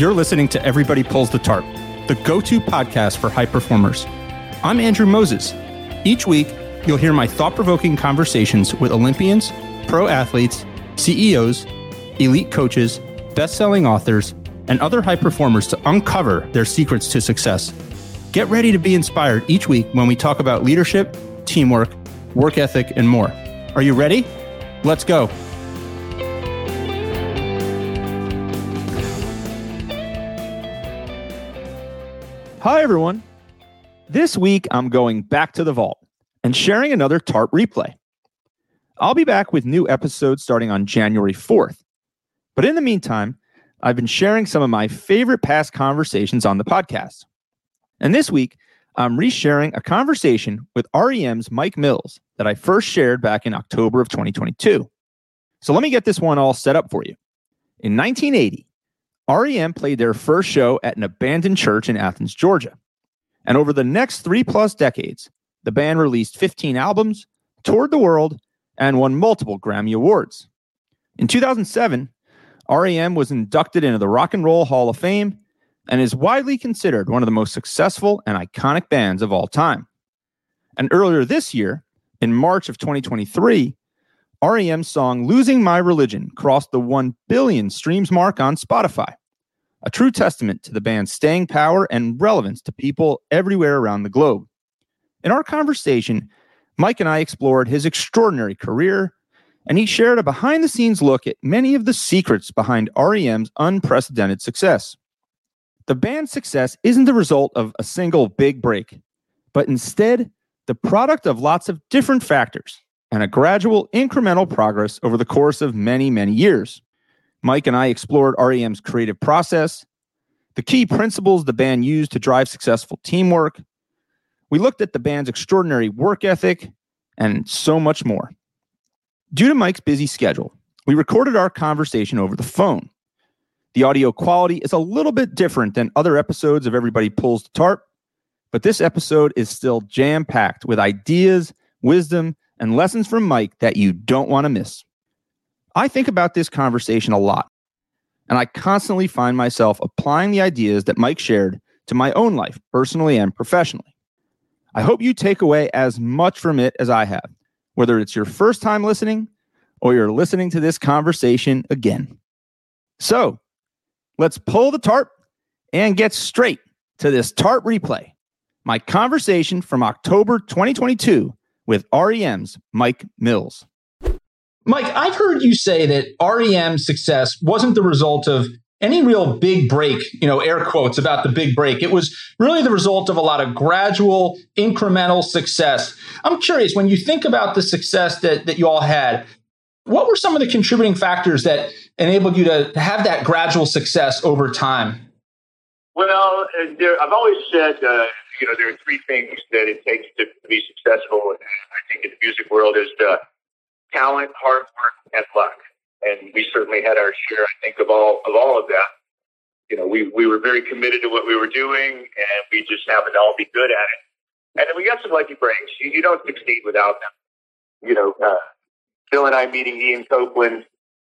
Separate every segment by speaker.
Speaker 1: You're listening to Everybody Pulls the Tarp, the go to podcast for high performers. I'm Andrew Moses. Each week, you'll hear my thought provoking conversations with Olympians, pro athletes, CEOs, elite coaches, best selling authors, and other high performers to uncover their secrets to success. Get ready to be inspired each week when we talk about leadership, teamwork, work ethic, and more. Are you ready? Let's go. Hi, everyone. This week, I'm going back to the vault and sharing another TARP replay. I'll be back with new episodes starting on January 4th. But in the meantime, I've been sharing some of my favorite past conversations on the podcast. And this week, I'm resharing a conversation with REM's Mike Mills that I first shared back in October of 2022. So let me get this one all set up for you. In 1980, REM played their first show at an abandoned church in Athens, Georgia. And over the next three plus decades, the band released 15 albums, toured the world, and won multiple Grammy Awards. In 2007, REM was inducted into the Rock and Roll Hall of Fame and is widely considered one of the most successful and iconic bands of all time. And earlier this year, in March of 2023, REM's song Losing My Religion crossed the 1 billion streams mark on Spotify a true testament to the band's staying power and relevance to people everywhere around the globe. In our conversation, Mike and I explored his extraordinary career, and he shared a behind the scenes look at many of the secrets behind REM's unprecedented success. The band's success isn't the result of a single big break, but instead the product of lots of different factors and a gradual incremental progress over the course of many, many years. Mike and I explored REM's creative process, the key principles the band used to drive successful teamwork. We looked at the band's extraordinary work ethic and so much more. Due to Mike's busy schedule, we recorded our conversation over the phone. The audio quality is a little bit different than other episodes of Everybody Pulls the Tarp, but this episode is still jam packed with ideas, wisdom, and lessons from Mike that you don't want to miss. I think about this conversation a lot, and I constantly find myself applying the ideas that Mike shared to my own life, personally and professionally. I hope you take away as much from it as I have, whether it's your first time listening or you're listening to this conversation again. So let's pull the tarp and get straight to this tarp replay. My conversation from October 2022 with REM's Mike Mills. Mike, I've heard you say that REM's success wasn't the result of any real big break, you know, air quotes about the big break. It was really the result of a lot of gradual, incremental success. I'm curious, when you think about the success that, that you all had, what were some of the contributing factors that enabled you to, have that gradual success over time?
Speaker 2: Well, uh, there, I've always said, uh, you know, there are three things that it takes to be successful. I think in the music world is the talent, hard work, and luck. And we certainly had our share, I think, of all of all of that. You know, we we were very committed to what we were doing, and we just happened to all be good at it. And then we got some lucky breaks. You, you don't succeed without them. You know, uh, Bill and I meeting Ian Copeland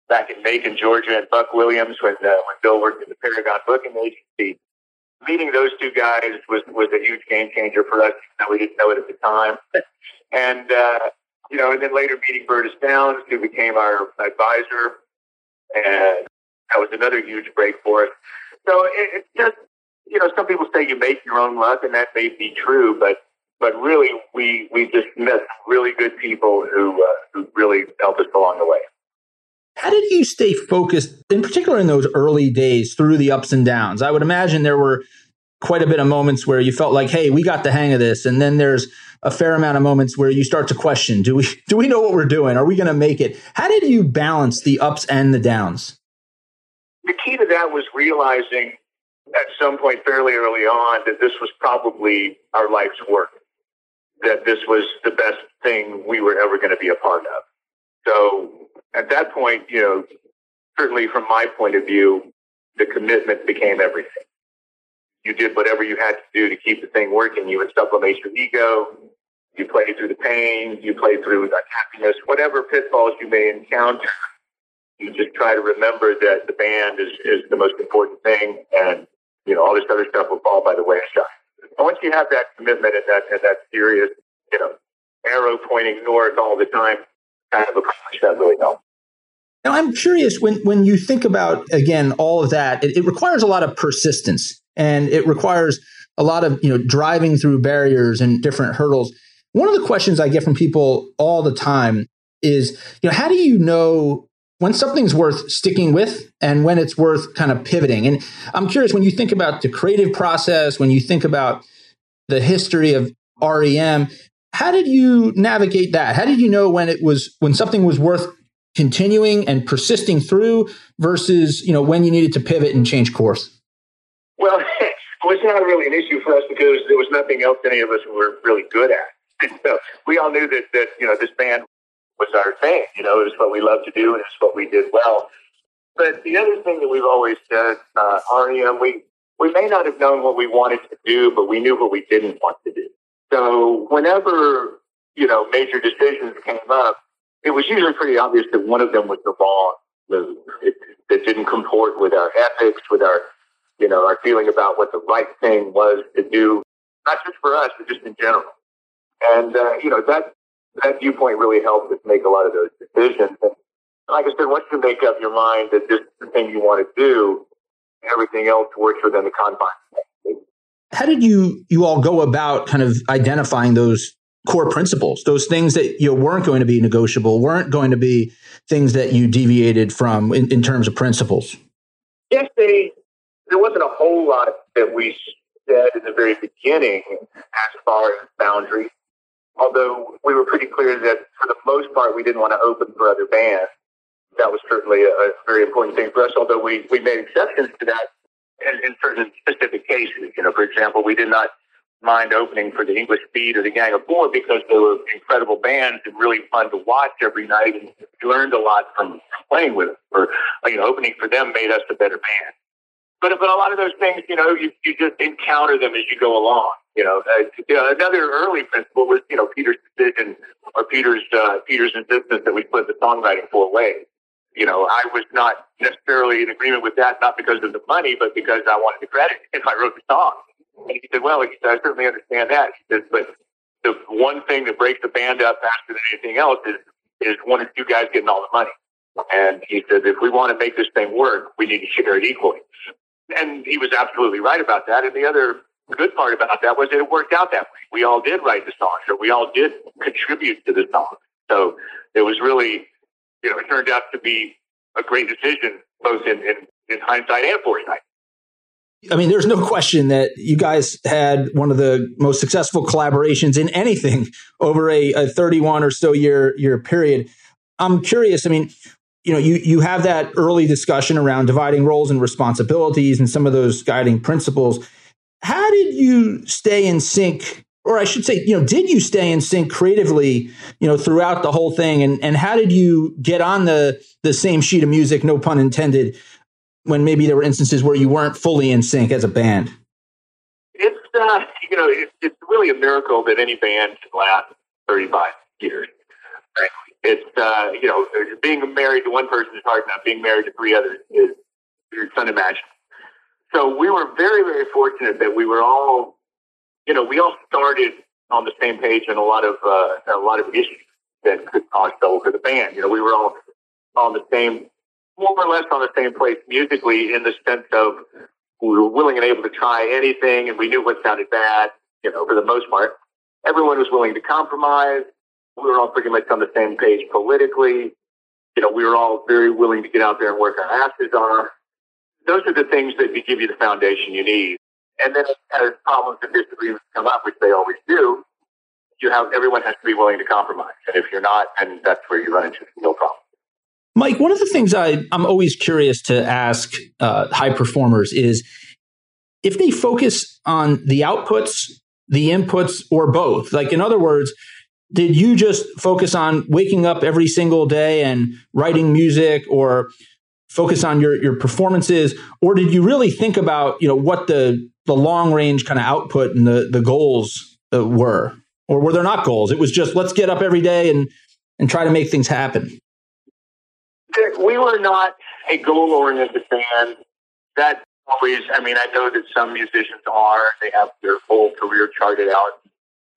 Speaker 2: back in Macon, Georgia, and Buck Williams when uh, when Bill worked in the Paragon Booking Agency. Meeting those two guys was was a huge game changer for us. That we didn't know it at the time. and uh, you know, and then later meeting Bertis Downs, who became our advisor, and that was another huge break for us. So it, it's just, you know, some people say you make your own luck, and that may be true, but but really, we we just met really good people who uh, who really helped us along the way.
Speaker 1: How did you stay focused, in particular in those early days, through the ups and downs? I would imagine there were quite a bit of moments where you felt like, "Hey, we got the hang of this," and then there's a fair amount of moments where you start to question do we do we know what we're doing? Are we going to make it? How did you balance the ups and the downs?
Speaker 2: The key to that was realizing at some point fairly early on that this was probably our life's work that this was the best thing we were ever going to be a part of. So at that point you know certainly from my point of view the commitment became everything you did whatever you had to do to keep the thing working. You would sublimate your ego. You play through the pain. You play through the happiness, whatever pitfalls you may encounter. You just try to remember that the band is, is the most important thing, and you know all this other stuff will fall by the wayside. Once you have that commitment and that and that serious, you know, arrow pointing north all the time, kind of accomplish that really helps.
Speaker 1: Now, I'm curious when when you think about again all of that, it, it requires a lot of persistence, and it requires a lot of you know driving through barriers and different hurdles. One of the questions I get from people all the time is, you know, how do you know when something's worth sticking with and when it's worth kind of pivoting? And I'm curious when you think about the creative process, when you think about the history of REM, how did you navigate that? How did you know when it was when something was worth continuing and persisting through versus, you know, when you needed to pivot and change course?
Speaker 2: Well, it was not really an issue for us because there was nothing else any of us were really good at. so we all knew that, that, you know, this band was our thing. You know, it was what we loved to do and it's what we did well. But the other thing that we've always said, uh, REM, we, we may not have known what we wanted to do, but we knew what we didn't want to do. So whenever, you know, major decisions came up, it was usually pretty obvious that one of them was the wrong move. It, it didn't comport with our ethics, with our, you know, our feeling about what the right thing was to do, not just for us, but just in general. And, uh, you know, that, that viewpoint really helped us make a lot of those decisions. And like I said, once you make up your mind that this is the thing you want to do, everything else works within the confines.
Speaker 1: How did you you all go about kind of identifying those core principles, those things that you know, weren't going to be negotiable, weren't going to be things that you deviated from in, in terms of principles?
Speaker 2: Yes, they, there wasn't a whole lot that we said in the very beginning as far as boundaries. Although we were pretty clear that for the most part we didn't want to open for other bands. That was certainly a, a very important thing for us, although we, we made exceptions to that in, in certain specific cases. You know, for example, we did not mind opening for the English Beat or the Gang of Four because they were incredible bands and really fun to watch every night and learned a lot from playing with them. Or, you know, opening for them made us a better band. But, but a lot of those things, you know, you, you just encounter them as you go along. You know, uh, you know, another early principle was, you know, Peter's decision or Peter's, uh, Peter's insistence that we split the songwriting four ways. You know, I was not necessarily in agreement with that, not because of the money, but because I wanted the credit if I wrote the song. And he said, well, he said, I certainly understand that. He says, but the one thing that breaks the band up faster than anything else is, is one of you guys getting all the money. And he said, if we want to make this thing work, we need to share it equally. And he was absolutely right about that. And the other good part about that was that it worked out that way. We all did write the songs, or we all did contribute to the song. So it was really, you know, it turned out to be a great decision, both in, in, in hindsight and foresight.
Speaker 1: I mean, there's no question that you guys had one of the most successful collaborations in anything over a, a 31 or so year year period. I'm curious. I mean, you know, you you have that early discussion around dividing roles and responsibilities and some of those guiding principles. How did you stay in sync? Or I should say, you know, did you stay in sync creatively, you know, throughout the whole thing? And and how did you get on the the same sheet of music, no pun intended, when maybe there were instances where you weren't fully in sync as a band?
Speaker 2: It's uh, you know it's, really a miracle that any band can last 35 years. It's uh, you know being married to one person is hard enough. Being married to three others is it's unimaginable. So we were very very fortunate that we were all you know we all started on the same page in a lot of uh, a lot of issues that could cause trouble for the band. You know we were all on the same more or less on the same place musically in the sense of we were willing and able to try anything and we knew what sounded bad, you know, for the most part. Everyone was willing to compromise. We were all pretty much on the same page politically. You know, we were all very willing to get out there and work our asses off. Those are the things that give you the foundation you need. And then as problems and disagreements come up, which they always do, you have everyone has to be willing to compromise. And if you're not, then that's where you run into no problem.
Speaker 1: Mike, one of the things I, I'm always curious to ask uh, high performers is if they focus on the outputs, the inputs, or both. Like, in other words, did you just focus on waking up every single day and writing music or focus on your, your performances? Or did you really think about, you know, what the, the long range kind of output and the, the goals uh, were? Or were there not goals? It was just let's get up every day and, and try to make things happen
Speaker 2: We were not a goal oriented band. That always, I mean, I know that some musicians are, they have their whole career charted out.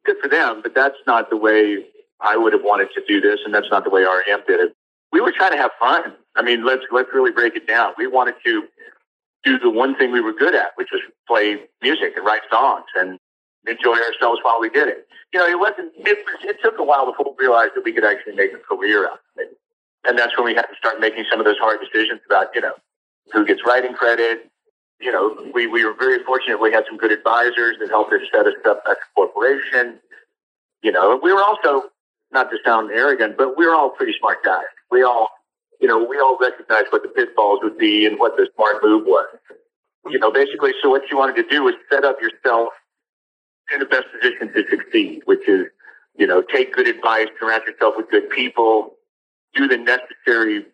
Speaker 2: Good for them, but that's not the way I would have wanted to do this, and that's not the way REM did it. We were trying to have fun. I mean, let's let's really break it down. We wanted to do the one thing we were good at, which was play music and write songs and enjoy ourselves while we did it. You know, it wasn't. It, it took a while before we realized that we could actually make a career out of it, and that's when we had to start making some of those hard decisions about you know who gets writing credit. You know, we, we were very fortunate. We had some good advisors that helped us set us up as a corporation. You know, we were also not to sound arrogant, but we were all pretty smart guys. We all, you know, we all recognized what the pitfalls would be and what the smart move was. You know, basically, so what you wanted to do was set up yourself in the best position to succeed, which is, you know, take good advice, surround yourself with good people, do the necessary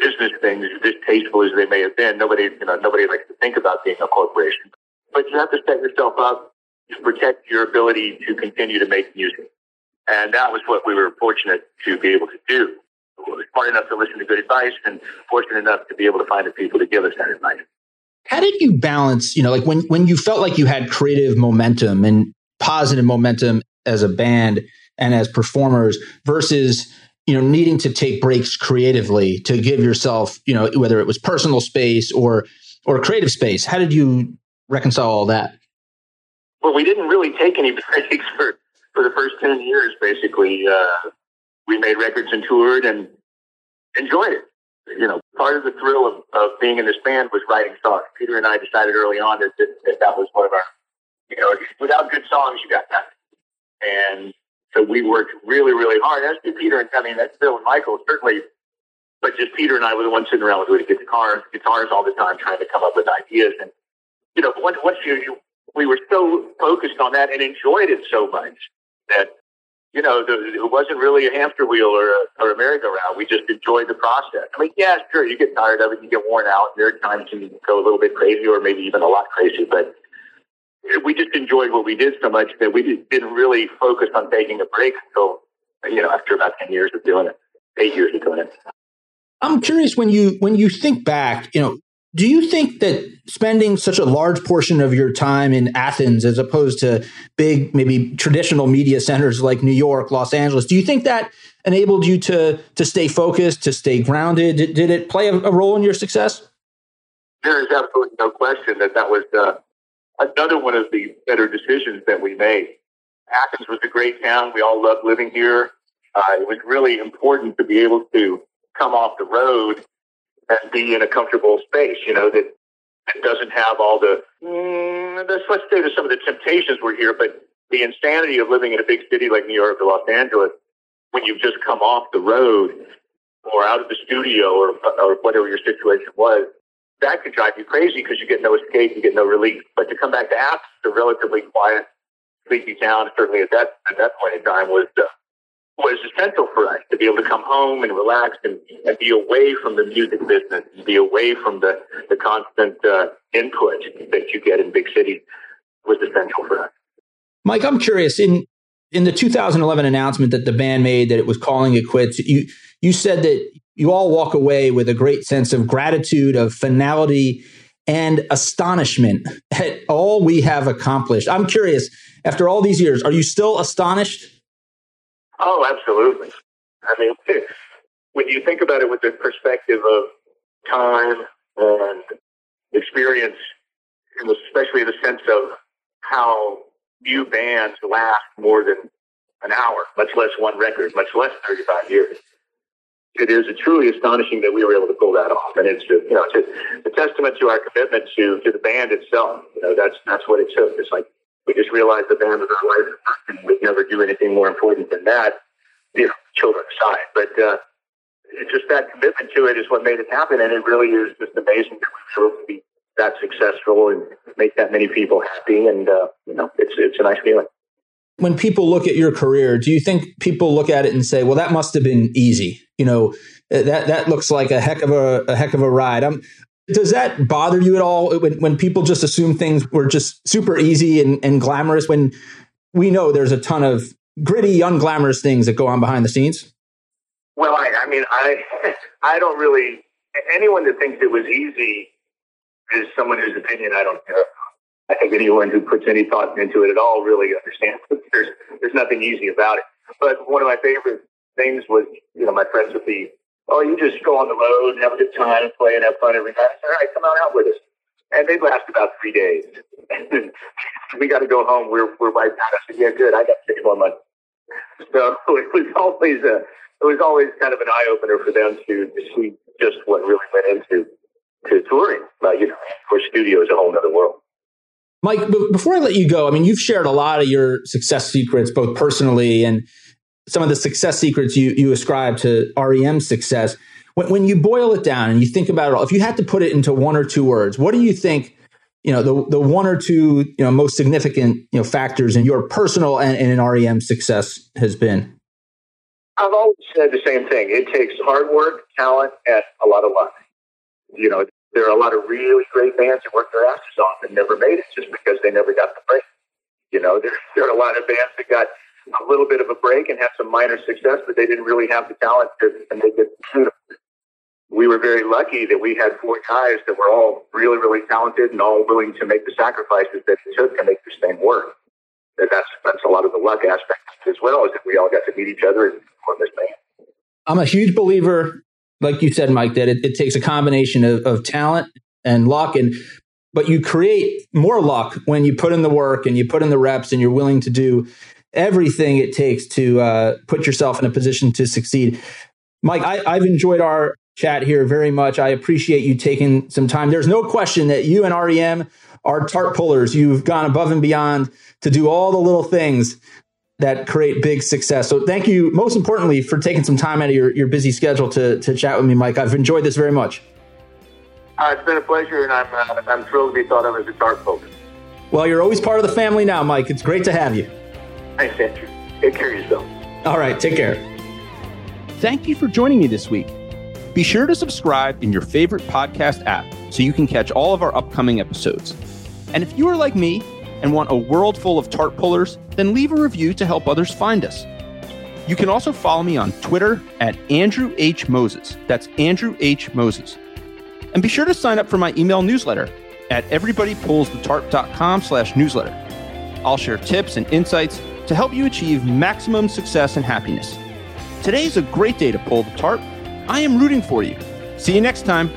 Speaker 2: business things, as distasteful as they may have been. Nobody, you know, nobody likes to think about being a corporation, but you have to set yourself up to protect your ability to continue to make music. And that was what we were fortunate to be able to do. We were smart enough to listen to good advice and fortunate enough to be able to find the people to give us that advice.
Speaker 1: How did you balance, you know, like when, when you felt like you had creative momentum and positive momentum as a band and as performers versus, you know, needing to take breaks creatively to give yourself, you know, whether it was personal space or or creative space? How did you reconcile all that?
Speaker 2: Well, we didn't really take any breaks for for the first 10 years, basically, uh, we made records and toured and enjoyed it. You know, part of the thrill of, of being in this band was writing songs. Peter and I decided early on that, that, that, was one of our, you know, without good songs, you got nothing. And so we worked really, really hard. Did Peter and, I mean, that's Bill and Michael, certainly. But just Peter and I were the ones sitting around with guitars, guitars all the time, trying to come up with ideas. And, you know, once, once you, you, we were so focused on that and enjoyed it so much that you know, the, it wasn't really a hamster wheel or a, or a merry-go-round. We just enjoyed the process. I mean, yeah, sure, you get tired of it, you get worn out. There are times you go a little bit crazy or maybe even a lot crazy, but we just enjoyed what we did so much that we didn't really focus on taking a break until, you know, after about 10 years of doing it, eight years of doing it.
Speaker 1: I'm curious when you when you think back, you know, do you think that spending such a large portion of your time in Athens as opposed to big, maybe traditional media centers like New York, Los Angeles, do you think that enabled you to to stay focused, to stay grounded? Did, did it play a, a, role in your success?
Speaker 2: There is absolutely no question that that was uh, another one of the better decisions that we made. Athens was a great town. We all loved living here. Uh, it was really important to be able to come off the road and be in a comfortable space, you know, that, that doesn't have all the, mm, let's, let's say that some of the temptations were here, but the insanity of living in a big city like New York or Los Angeles, when you've just come off the road or out of the studio or, or whatever your situation was, that could drive you crazy because you get no escape, you get no relief. But to come back to Athens, a relatively quiet, sleepy town, certainly at that at that point in time, was uh, was essential for us to be able to come home and relax and, and be away from the music business, be away from the, the constant uh, input that you get in big cities was essential for us.
Speaker 1: Mike, I'm curious in in the 2011 announcement that the band made that it was calling it quits. You you said that you all walk away with a great sense of gratitude, of finality, and astonishment at all we have accomplished. I'm curious, after all these years, are you still astonished
Speaker 2: Oh, absolutely. I mean, when you think about it with the perspective of time and experience, and especially the sense of how few bands last more than an hour, much less one record, much less 35 years. It is truly astonishing that we were able to pull that off, and it's you know it's a, a testament to our commitment to to the band itself. You know that's that's what it took. It's like we just realized the band was our life, and we'd never do anything more important than that. You know, children aside, but uh, it's just that commitment to it is what made it happen, and it really is just amazing that we were able to be that successful and make that many people happy, and uh, you know, it's it's a nice feeling.
Speaker 1: When people look at your career, do you think people look at it and say, "Well, that must have been easy"? You know, eh, that that looks like a heck of a, a heck of a ride. I'm does that bother you at all when, when people just assume things were just super easy and, and glamorous when we know there's a ton of gritty, unglamorous things that go on behind the scenes?
Speaker 2: Well, I, I mean, I I don't really. Anyone that thinks it was easy is someone whose opinion I don't care. I think anyone who puts any thought into it at all really understands that there's there's nothing easy about it. But one of my favorite things was, you know, my friends would be, oh, you just go on the road and have a good time and play and have fun every night. I said, all right, come on out with us. And they'd last about three days. we got to go home. We're we're wiped out. I said, yeah, good. I got save more money. So it was always a it was always kind of an eye opener for them to, to see just what really went into to touring. But you know, course, studio is a whole other world.
Speaker 1: Mike, before I let you go, I mean, you've shared a lot of your success secrets, both personally and some of the success secrets you, you ascribe to REM success. When, when you boil it down and you think about it all, if you had to put it into one or two words, what do you think, you know, the, the one or two, you know, most significant, you know, factors in your personal and, and in REM success has been?
Speaker 2: I've always said the same thing. It takes hard work, talent, and a lot of luck. You know, there are a lot of really great bands that worked their asses off and never made it just because they never got the break. You know, there, there are a lot of bands that got a little bit of a break and had some minor success, but they didn't really have the talent to, to make it. We were very lucky that we had four guys that were all really, really talented and all willing to make the sacrifices that it took to make this thing work. And that's that's a lot of the luck aspect as well, is that we all got to meet each other and form this band.
Speaker 1: I'm a huge believer, like you said, Mike, that it, it takes a combination of, of talent and luck and but you create more luck when you put in the work and you put in the reps and you're willing to do everything it takes to uh, put yourself in a position to succeed. Mike, I, I've enjoyed our chat here very much. I appreciate you taking some time. There's no question that you and REM are tarp pullers. You've gone above and beyond to do all the little things that create big success. So thank you, most importantly, for taking some time out of your, your busy schedule to, to chat with me, Mike. I've enjoyed this very much.
Speaker 2: Uh, it's been a pleasure, and I'm, uh, I'm thrilled to be thought of as a tarp puller.
Speaker 1: Well, you're always part of the family now, Mike. It's great to have you.
Speaker 2: Thanks, Andrew. Take care of yourself.
Speaker 1: All right, take care.
Speaker 3: Thank you for joining me this week. Be sure to subscribe in your favorite podcast app so you can catch all of our upcoming episodes. And if you are like me and want a world full of tarp pullers, then leave a review to help others find us. You can also follow me on Twitter at Andrew H. Moses. That's Andrew H. Moses. And be sure to sign up for my email newsletter at everybodypullsthetarp.com slash newsletter. I'll share tips and insights to help you achieve maximum success and happiness. Today is a great day to pull the tarp. I am rooting for you. See you next time.